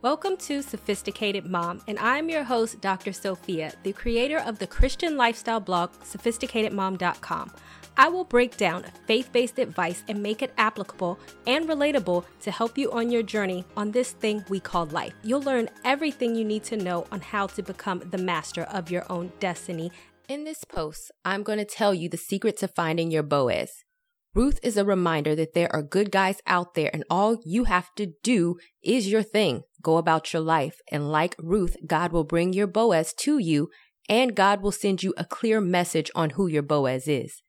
Welcome to Sophisticated Mom, and I'm your host, Dr. Sophia, the creator of the Christian lifestyle blog, sophisticatedmom.com. I will break down faith based advice and make it applicable and relatable to help you on your journey on this thing we call life. You'll learn everything you need to know on how to become the master of your own destiny. In this post, I'm going to tell you the secret to finding your Boaz. Ruth is a reminder that there are good guys out there, and all you have to do is your thing. Go about your life. And like Ruth, God will bring your Boaz to you, and God will send you a clear message on who your Boaz is.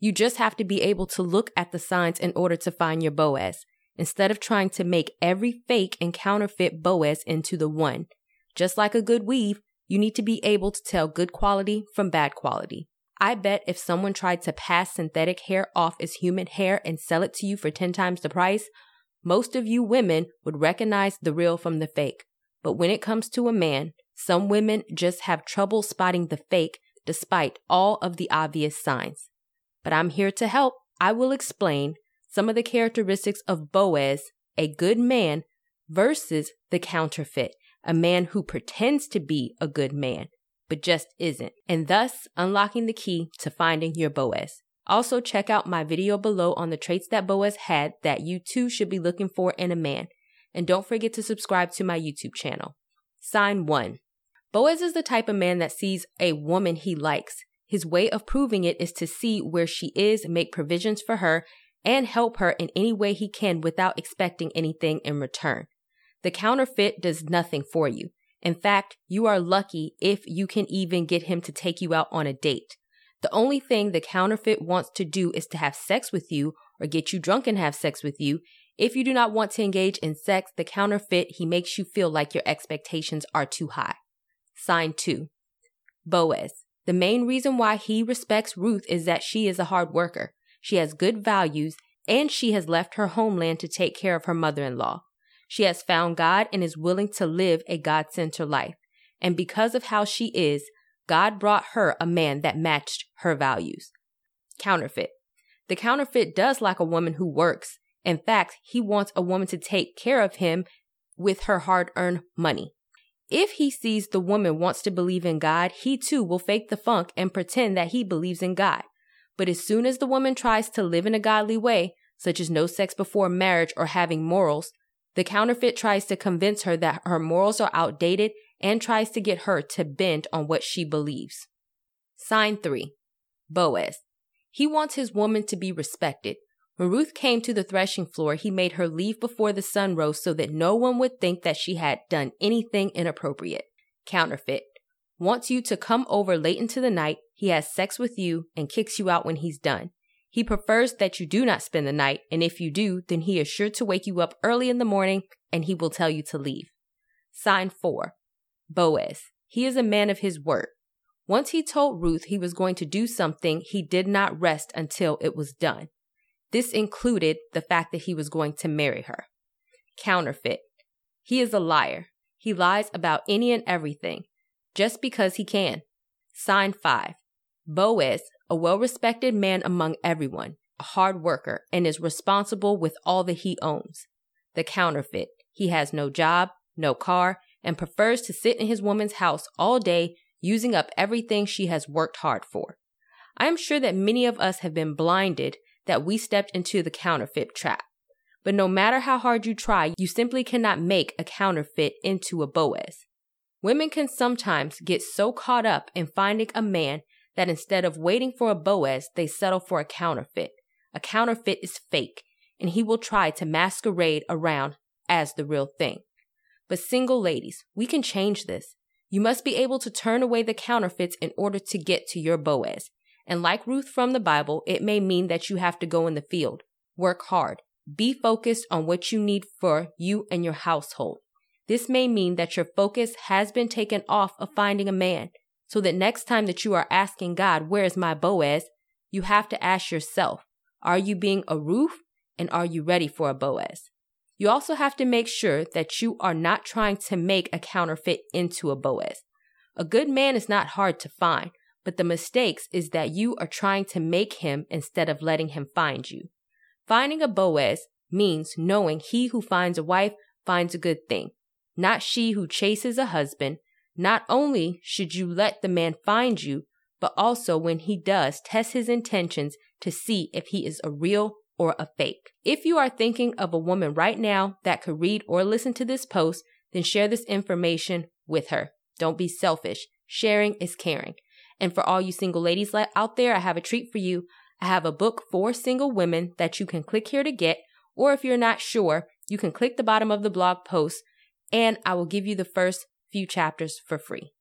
You just have to be able to look at the signs in order to find your Boaz, instead of trying to make every fake and counterfeit Boaz into the one. Just like a good weave, you need to be able to tell good quality from bad quality. I bet if someone tried to pass synthetic hair off as human hair and sell it to you for 10 times the price, most of you women would recognize the real from the fake. But when it comes to a man, some women just have trouble spotting the fake despite all of the obvious signs. But I'm here to help. I will explain some of the characteristics of Boaz, a good man, versus the counterfeit, a man who pretends to be a good man but just isn't, and thus unlocking the key to finding your Boaz. Also, check out my video below on the traits that Boaz had that you too should be looking for in a man. And don't forget to subscribe to my YouTube channel. Sign 1. Boaz is the type of man that sees a woman he likes. His way of proving it is to see where she is, make provisions for her, and help her in any way he can without expecting anything in return. The counterfeit does nothing for you. In fact, you are lucky if you can even get him to take you out on a date. The only thing the counterfeit wants to do is to have sex with you or get you drunk and have sex with you. If you do not want to engage in sex, the counterfeit, he makes you feel like your expectations are too high. Sign 2. Boaz. The main reason why he respects Ruth is that she is a hard worker. She has good values and she has left her homeland to take care of her mother in law. She has found God and is willing to live a God centered life. And because of how she is, God brought her a man that matched her values. Counterfeit. The counterfeit does like a woman who works. In fact, he wants a woman to take care of him with her hard earned money. If he sees the woman wants to believe in God, he too will fake the funk and pretend that he believes in God. But as soon as the woman tries to live in a godly way, such as no sex before marriage or having morals, the counterfeit tries to convince her that her morals are outdated and tries to get her to bend on what she believes. Sign 3. Boaz. He wants his woman to be respected. When Ruth came to the threshing floor, he made her leave before the sun rose so that no one would think that she had done anything inappropriate. Counterfeit. Wants you to come over late into the night, he has sex with you, and kicks you out when he's done. He prefers that you do not spend the night, and if you do, then he is sure to wake you up early in the morning and he will tell you to leave. Sign 4. Boaz. He is a man of his word. Once he told Ruth he was going to do something, he did not rest until it was done. This included the fact that he was going to marry her. Counterfeit. He is a liar. He lies about any and everything, just because he can. Sign 5. Boaz a well respected man among everyone, a hard worker, and is responsible with all that he owns. The counterfeit. He has no job, no car, and prefers to sit in his woman's house all day using up everything she has worked hard for. I am sure that many of us have been blinded that we stepped into the counterfeit trap. But no matter how hard you try, you simply cannot make a counterfeit into a Boaz. Women can sometimes get so caught up in finding a man that instead of waiting for a Boaz, they settle for a counterfeit. A counterfeit is fake, and he will try to masquerade around as the real thing. But single ladies, we can change this. You must be able to turn away the counterfeits in order to get to your Boaz. And like Ruth from the Bible, it may mean that you have to go in the field, work hard, be focused on what you need for you and your household. This may mean that your focus has been taken off of finding a man so that next time that you are asking God, where is my Boaz? You have to ask yourself, are you being a Ruth and are you ready for a Boaz? You also have to make sure that you are not trying to make a counterfeit into a Boaz. A good man is not hard to find, but the mistakes is that you are trying to make him instead of letting him find you. Finding a Boaz means knowing he who finds a wife finds a good thing. not she who chases a husband. Not only should you let the man find you, but also when he does, test his intentions to see if he is a real or a fake. If you are thinking of a woman right now that could read or listen to this post, then share this information with her. Don't be selfish. Sharing is caring. And for all you single ladies out there, I have a treat for you. I have a book for single women that you can click here to get, or if you're not sure, you can click the bottom of the blog post and I will give you the first few chapters for free.